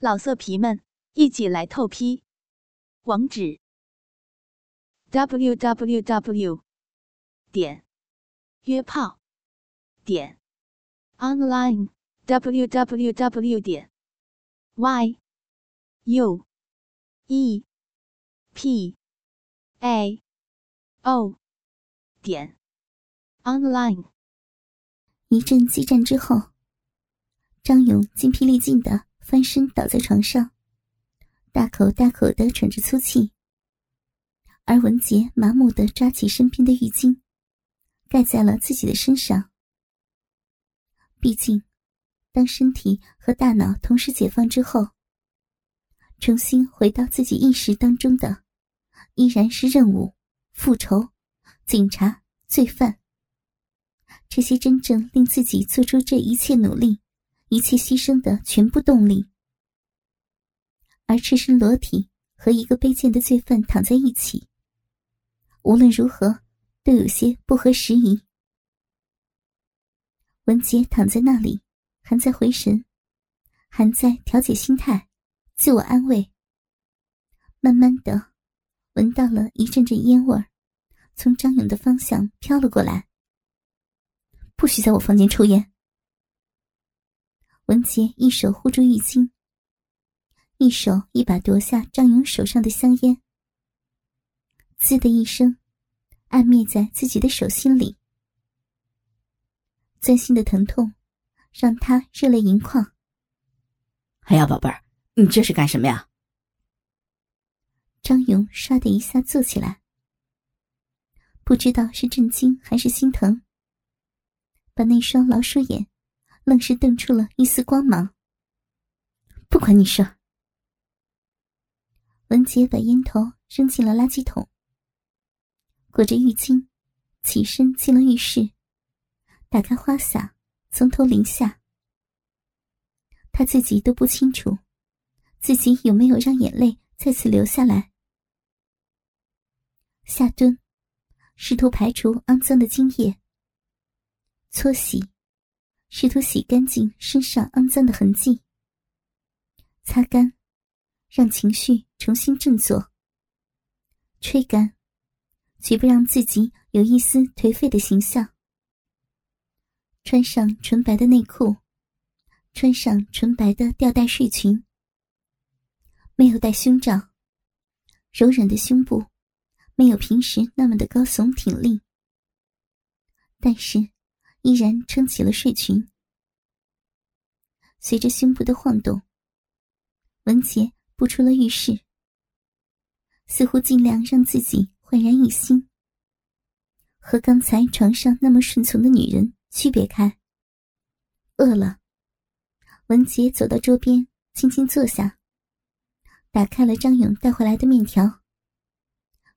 老色皮们，一起来透批！网址：w w w 点约炮点 online w w w 点 y u e p a o 点 online。一阵激战之后，张勇精疲力尽的。翻身倒在床上，大口大口的喘着粗气。而文杰麻木的抓起身边的浴巾，盖在了自己的身上。毕竟，当身体和大脑同时解放之后，重新回到自己意识当中的，依然是任务、复仇、警察、罪犯。这些真正令自己做出这一切努力。一切牺牲的全部动力，而赤身裸体和一个卑贱的罪犯躺在一起，无论如何都有些不合时宜。文杰躺在那里，还在回神，还在调节心态，自我安慰。慢慢的，闻到了一阵阵烟味儿，从张勇的方向飘了过来。不许在我房间抽烟。文杰一手护住浴巾，一手一把夺下张勇手上的香烟，滋的一声，暗灭在自己的手心里。钻心的疼痛让他热泪盈眶。哎呀，宝贝儿，你这是干什么呀？张勇唰的一下坐起来，不知道是震惊还是心疼，把那双老鼠眼。愣是瞪出了一丝光芒。不管你事。文杰把烟头扔进了垃圾桶，裹着浴巾，起身进了浴室，打开花洒，从头淋下。他自己都不清楚，自己有没有让眼泪再次流下来。下蹲，试图排除肮脏的精液，搓洗。试图洗干净身上肮脏的痕迹，擦干，让情绪重新振作。吹干，绝不让自己有一丝颓废的形象。穿上纯白的内裤，穿上纯白的吊带睡裙，没有戴胸罩，柔软的胸部没有平时那么的高耸挺立，但是。依然撑起了睡裙，随着胸部的晃动，文杰步出了浴室，似乎尽量让自己焕然一新，和刚才床上那么顺从的女人区别开。饿了，文杰走到桌边，轻轻坐下，打开了张勇带回来的面条，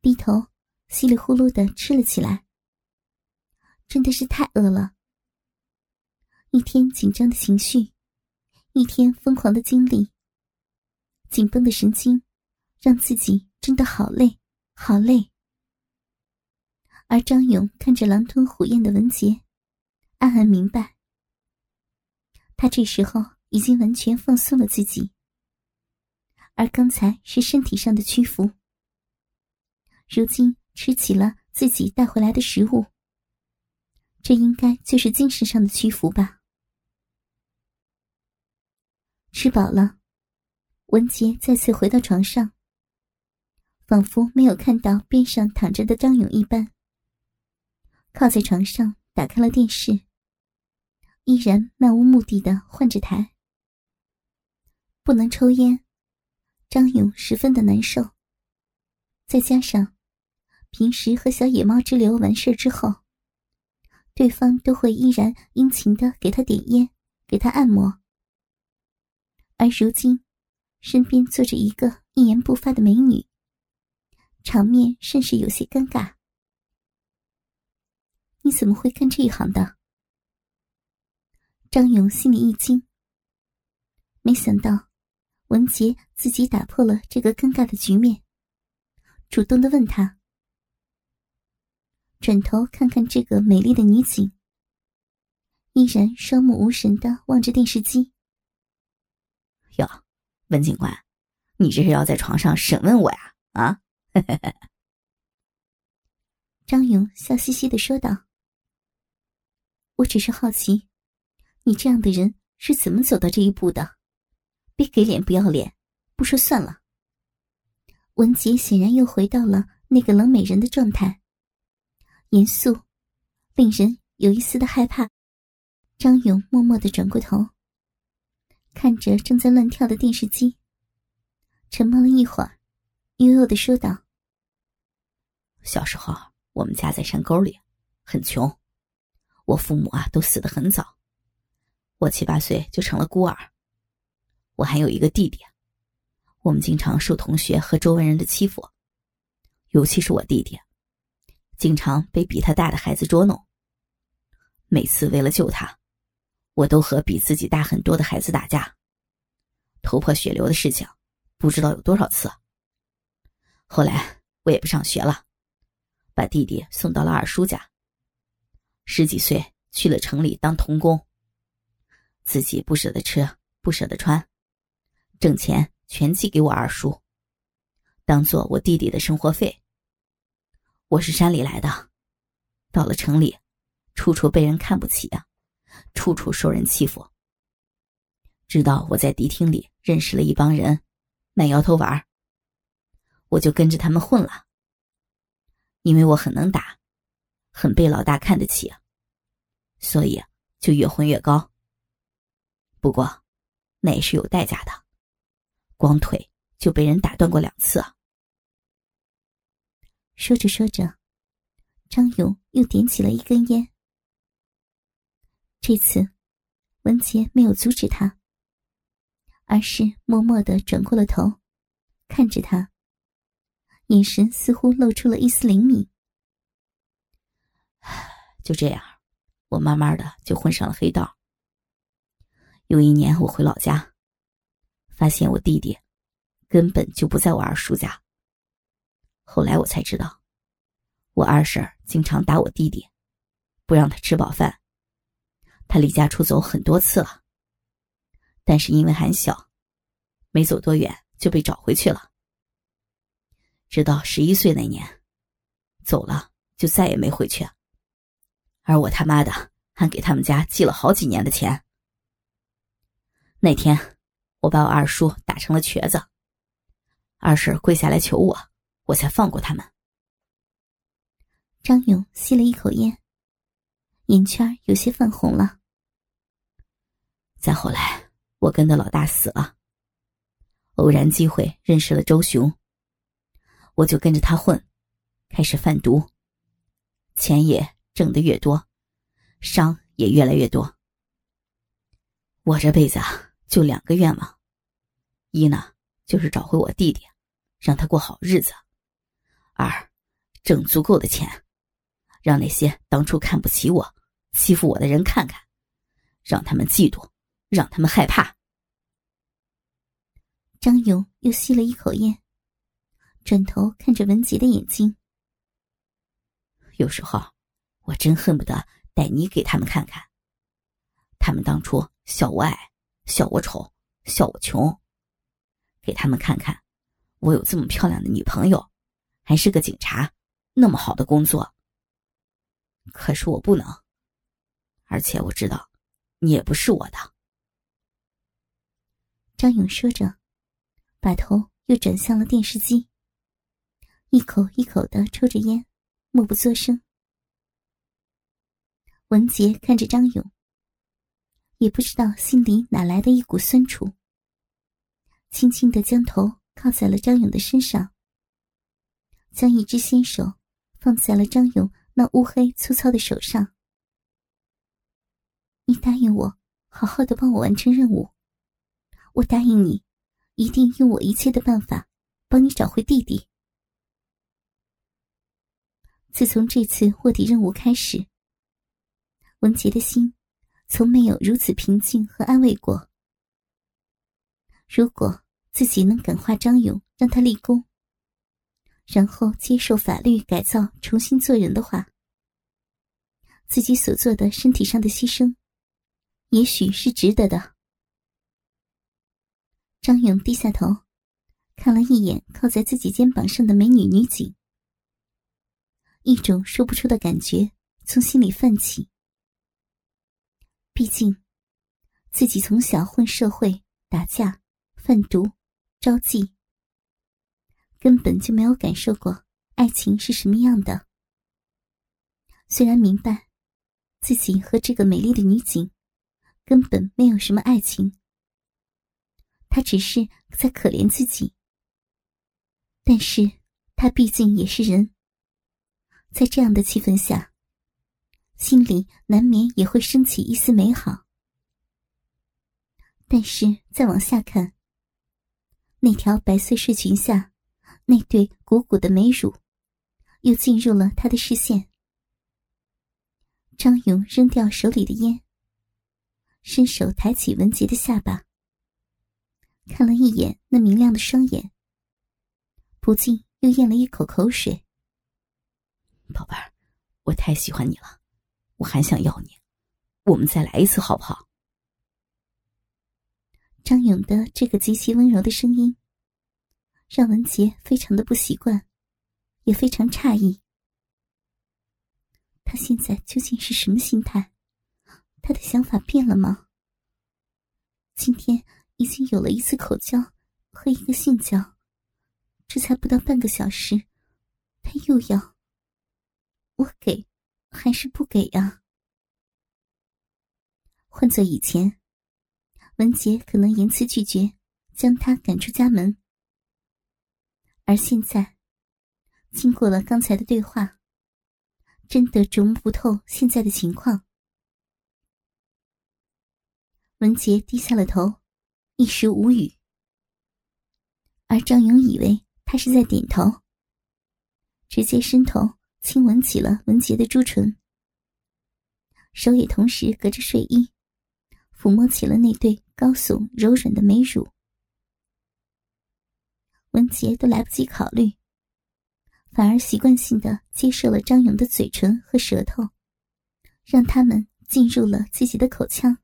低头稀里呼噜的吃了起来。真的是太饿了。一天紧张的情绪，一天疯狂的经历，紧绷的神经，让自己真的好累，好累。而张勇看着狼吞虎咽的文杰，暗暗明白，他这时候已经完全放松了自己，而刚才是身体上的屈服，如今吃起了自己带回来的食物。这应该就是精神上的屈服吧。吃饱了，文杰再次回到床上，仿佛没有看到边上躺着的张勇一般，靠在床上打开了电视，依然漫无目的的换着台。不能抽烟，张勇十分的难受。再加上平时和小野猫之流完事之后。对方都会依然殷勤的给他点烟，给他按摩。而如今，身边坐着一个一言不发的美女，场面甚是有些尴尬。你怎么会干这一行的？张勇心里一惊，没想到文杰自己打破了这个尴尬的局面，主动的问他。转头看看这个美丽的女警，依然双目无神的望着电视机。哟，文警官，你这是要在床上审问我呀？啊？张勇笑嘻嘻的说道：“我只是好奇，你这样的人是怎么走到这一步的？别给脸不要脸，不说算了。”文杰显然又回到了那个冷美人的状态，严肃，令人有一丝的害怕。张勇默默的转过头，看着正在乱跳的电视机，沉默了一会儿，悠悠的说道：“小时候，我们家在山沟里，很穷，我父母啊都死得很早，我七八岁就成了孤儿。我还有一个弟弟，我们经常受同学和周围人的欺负，尤其是我弟弟，经常被比他大的孩子捉弄。每次为了救他。”我都和比自己大很多的孩子打架，头破血流的事情不知道有多少次。后来我也不上学了，把弟弟送到了二叔家。十几岁去了城里当童工，自己不舍得吃，不舍得穿，挣钱全寄给我二叔，当做我弟弟的生活费。我是山里来的，到了城里，处处被人看不起呀。处处受人欺负。知道我在迪厅里认识了一帮人，卖摇头丸，我就跟着他们混了。因为我很能打，很被老大看得起，所以就越混越高。不过，那也是有代价的，光腿就被人打断过两次。说着说着，张勇又点起了一根烟。这次，文杰没有阻止他，而是默默的转过了头，看着他，眼神似乎露出了一丝灵敏。就这样，我慢慢的就混上了黑道。有一年，我回老家，发现我弟弟根本就不在我二叔家。后来我才知道，我二婶经常打我弟弟，不让他吃饱饭。他离家出走很多次了，但是因为还小，没走多远就被找回去了。直到十一岁那年，走了就再也没回去。而我他妈的还给他们家寄了好几年的钱。那天，我把我二叔打成了瘸子，二婶跪下来求我，我才放过他们。张勇吸了一口烟，眼圈有些泛红了。再后来，我跟的老大死了。偶然机会认识了周雄，我就跟着他混，开始贩毒，钱也挣得越多，伤也越来越多。我这辈子啊就两个愿望，一呢就是找回我弟弟，让他过好日子；二，挣足够的钱，让那些当初看不起我、欺负我的人看看，让他们嫉妒。让他们害怕。张勇又吸了一口烟，转头看着文杰的眼睛。有时候，我真恨不得带你给他们看看。他们当初笑我矮，笑我丑，笑我穷，给他们看看，我有这么漂亮的女朋友，还是个警察，那么好的工作。可是我不能，而且我知道，你也不是我的。张勇说着，把头又转向了电视机，一口一口的抽着烟，默不作声。文杰看着张勇，也不知道心里哪来的一股酸楚，轻轻的将头靠在了张勇的身上，将一只纤手放在了张勇那乌黑粗糙的手上。你答应我，好好的帮我完成任务。我答应你，一定用我一切的办法帮你找回弟弟。自从这次卧底任务开始，文杰的心从没有如此平静和安慰过。如果自己能感化张勇，让他立功，然后接受法律改造，重新做人的话，自己所做的身体上的牺牲，也许是值得的。张勇低下头，看了一眼靠在自己肩膀上的美女女警，一种说不出的感觉从心里泛起。毕竟，自己从小混社会、打架、贩毒、招妓，根本就没有感受过爱情是什么样的。虽然明白自己和这个美丽的女警根本没有什么爱情，他只是在可怜自己。但是他毕竟也是人，在这样的气氛下，心里难免也会升起一丝美好。但是再往下看，那条白色睡裙下那对鼓鼓的美乳，又进入了他的视线。张勇扔掉手里的烟，伸手抬起文杰的下巴，看了一眼那明亮的双眼，不禁又咽了一口口水。宝贝儿，我太喜欢你了，我还想要你，我们再来一次好不好？张勇的这个极其温柔的声音，让文杰非常的不习惯，也非常诧异。他现在究竟是什么心态？他的想法变了吗？今天已经有了一次口交和一个性交，这才不到半个小时，他又要我给还是不给呀？换做以前，文杰可能言辞拒绝，将他赶出家门。而现在，经过了刚才的对话。真的琢磨不透现在的情况。文杰低下了头，一时无语。而张勇以为他是在点头，直接伸头亲吻起了文杰的朱唇，手也同时隔着睡衣，抚摸起了那对高耸柔软的美乳。文杰都来不及考虑。反而习惯性的接受了张勇的嘴唇和舌头，让他们进入了自己的口腔。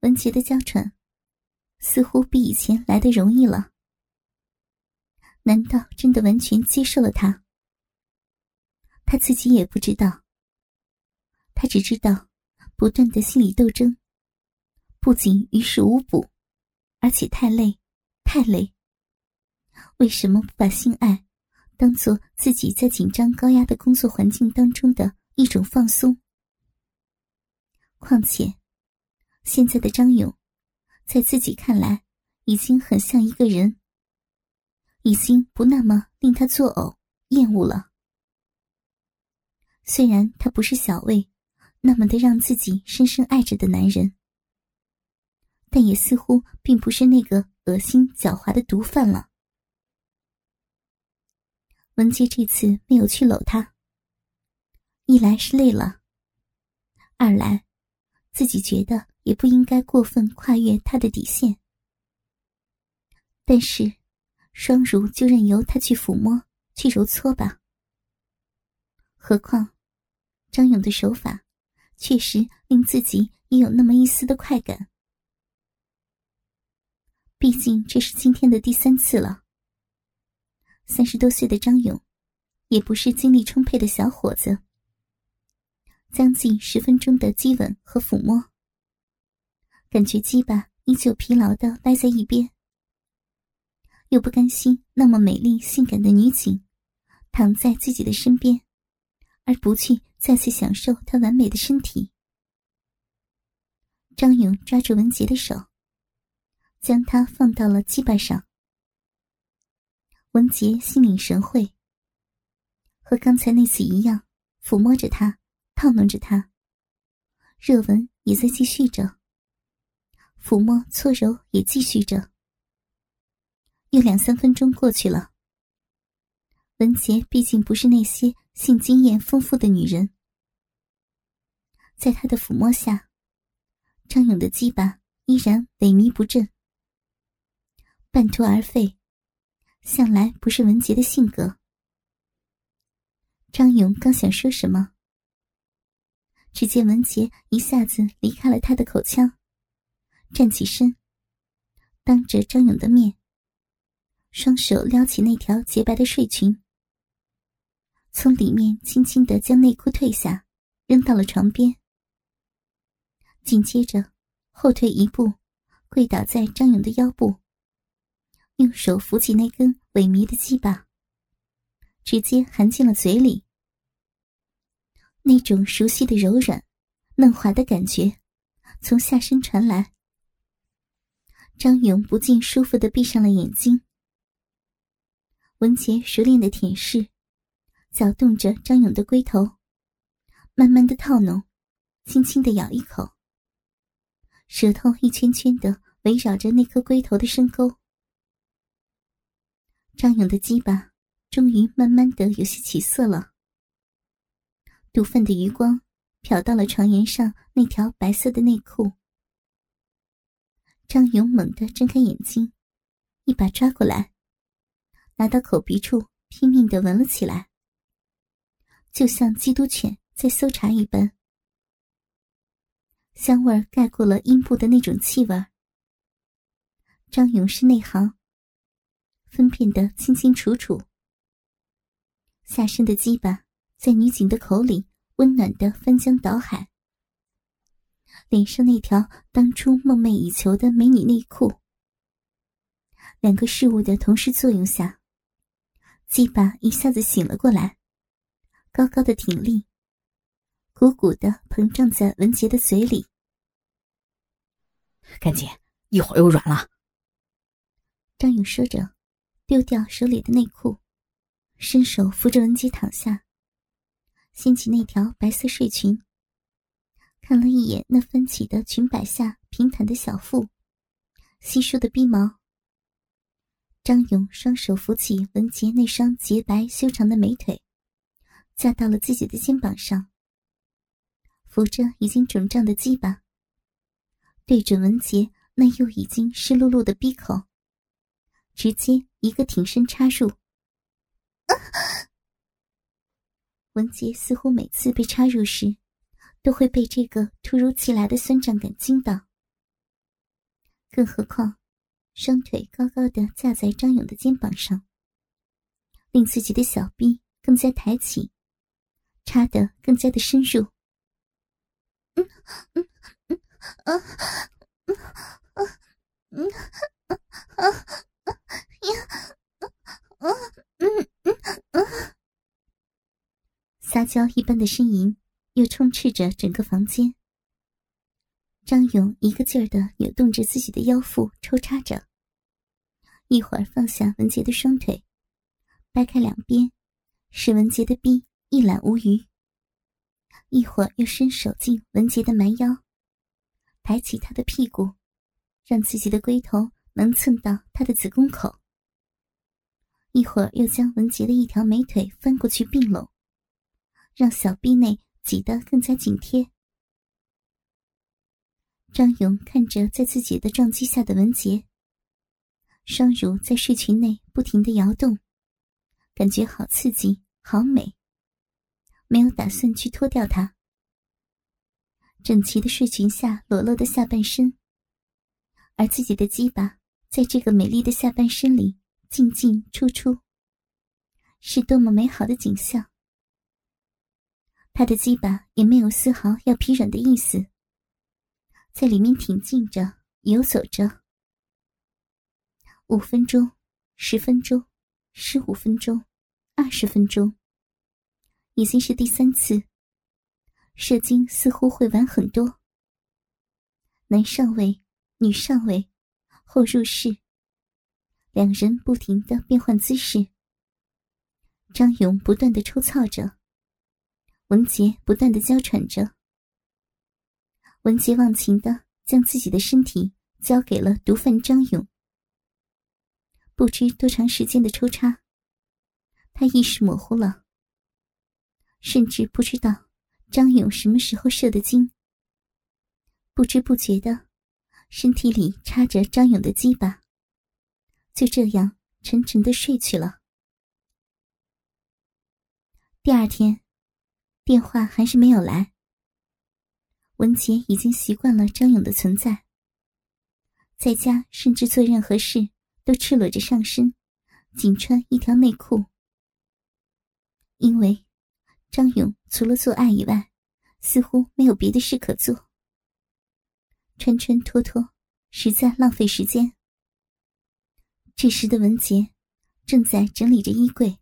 文杰的娇喘似乎比以前来的容易了。难道真的完全接受了他？他自己也不知道。他只知道不断的心理斗争。不仅于事无补，而且太累，太累。为什么不把性爱当做自己在紧张高压的工作环境当中的一种放松？况且，现在的张勇，在自己看来已经很像一个人，已经不那么令他作呕、厌恶了。虽然他不是小魏那么的让自己深深爱着的男人。但也似乎并不是那个恶心狡猾的毒贩了。文杰这次没有去搂他，一来是累了，二来自己觉得也不应该过分跨越他的底线。但是，双乳就任由他去抚摸、去揉搓吧。何况，张勇的手法确实令自己也有那么一丝的快感。毕竟这是今天的第三次了。三十多岁的张勇，也不是精力充沛的小伙子。将近十分钟的激吻和抚摸，感觉鸡巴依旧疲劳的歪在一边，又不甘心那么美丽性感的女警躺在自己的身边，而不去再次享受她完美的身体。张勇抓住文杰的手。将他放到了鸡巴上，文杰心领神会，和刚才那次一样，抚摸着他，套弄着他，热吻也在继续着，抚摸搓揉也继续着。又两三分钟过去了，文杰毕竟不是那些性经验丰富的女人，在他的抚摸下，张勇的鸡巴依然萎靡不振。半途而废，向来不是文杰的性格。张勇刚想说什么，只见文杰一下子离开了他的口腔，站起身，当着张勇的面，双手撩起那条洁白的睡裙，从里面轻轻的将内裤褪下，扔到了床边。紧接着，后退一步，跪倒在张勇的腰部，用手扶起那根萎靡的鸡巴，直接含进了嘴里。那种熟悉的柔软、嫩滑的感觉从下身传来，张勇不禁舒服的闭上了眼睛。文杰熟练的舔舐，搅动着张勇的龟头，慢慢的套弄，轻轻的咬一口，舌头一圈圈的围绕着那颗龟头的深沟。张勇的鸡巴终于慢慢的有些起色了。毒贩的余光瞟到了床沿上那条白色的内裤。张勇猛地睁开眼睛，一把抓过来，拿到口鼻处拼命的闻了起来，就像缉毒犬在搜查一般。香味盖过了阴部的那种气味。张勇是内行，分辨得清清楚楚。下身的鸡巴。在女警的口里，温暖的翻江倒海。脸上那条当初梦寐以求的美女内裤，两个事物的同时作用下，鸡巴一下子醒了过来，高高的挺立，鼓鼓的膨胀在文杰的嘴里。赶紧，一会儿又软了。张勇说着，丢掉手里的内裤，伸手扶着文杰躺下。掀起那条白色睡裙，看了一眼那翻起的裙摆下平坦的小腹，稀疏的逼毛。张勇双手扶起文杰那双洁白修长的美腿，架到了自己的肩膀上，扶着已经肿胀的鸡巴，对准文杰那又已经湿漉漉的鼻口，直接一个挺身插入。文杰似乎每次被插入时，都会被这个突如其来的酸胀感惊到。更何况，双腿高高的架在张勇的肩膀上，令自己的小臂更加抬起，插得更加的深入。嗯嗯嗯啊嗯啊嗯啊啊呀啊嗯！撒娇一般的呻吟，又充斥着整个房间。张勇一个劲儿的扭动着自己的腰腹，抽插着。一会儿放下文杰的双腿，掰开两边，使文杰的臂一览无余；一会儿又伸手进文杰的蛮腰，抬起他的屁股，让自己的龟头能蹭到他的子宫口；一会儿又将文杰的一条美腿翻过去并拢。让小臂内挤得更加紧贴。张勇看着在自己的撞击下的文杰，双乳在睡裙内不停的摇动，感觉好刺激，好美。没有打算去脱掉它。整齐的睡裙下裸露的下半身，而自己的鸡巴在这个美丽的下半身里进进出出，是多么美好的景象。他的鸡巴也没有丝毫要疲软的意思，在里面挺进着，游走着。五分钟，十分钟，十五分钟，二十分钟，已经是第三次。射精似乎会晚很多。男上位，女上位，后入室，两人不停的变换姿势。张勇不断的抽操着。文杰不断的娇喘着，文杰忘情的将自己的身体交给了毒贩张勇。不知多长时间的抽插，他意识模糊了，甚至不知道张勇什么时候射的精。不知不觉的，身体里插着张勇的鸡巴，就这样沉沉的睡去了。第二天。电话还是没有来，文杰已经习惯了张勇的存在，在家甚至做任何事都赤裸着上身，仅穿一条内裤，因为张勇除了做爱以外，似乎没有别的事可做，穿穿脱脱实在浪费时间。这时的文杰正在整理着衣柜，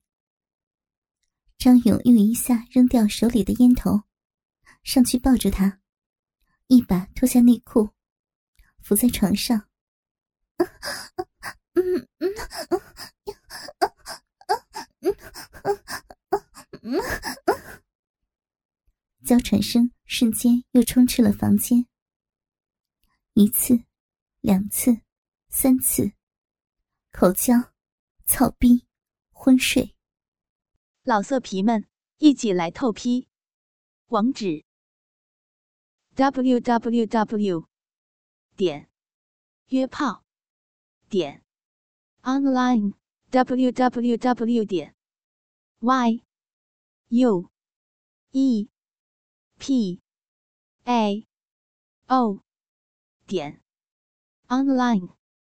张勇又一下扔掉手里的烟头，上去抱住他。一把脱下内裤，伏在床上。娇喘声瞬间又充斥了房间。一次，两次，三次，口交，操逼，昏睡。老色皮们，一起来透批！网址。www. 点约炮点 online www. 点 y u e p a o 点 online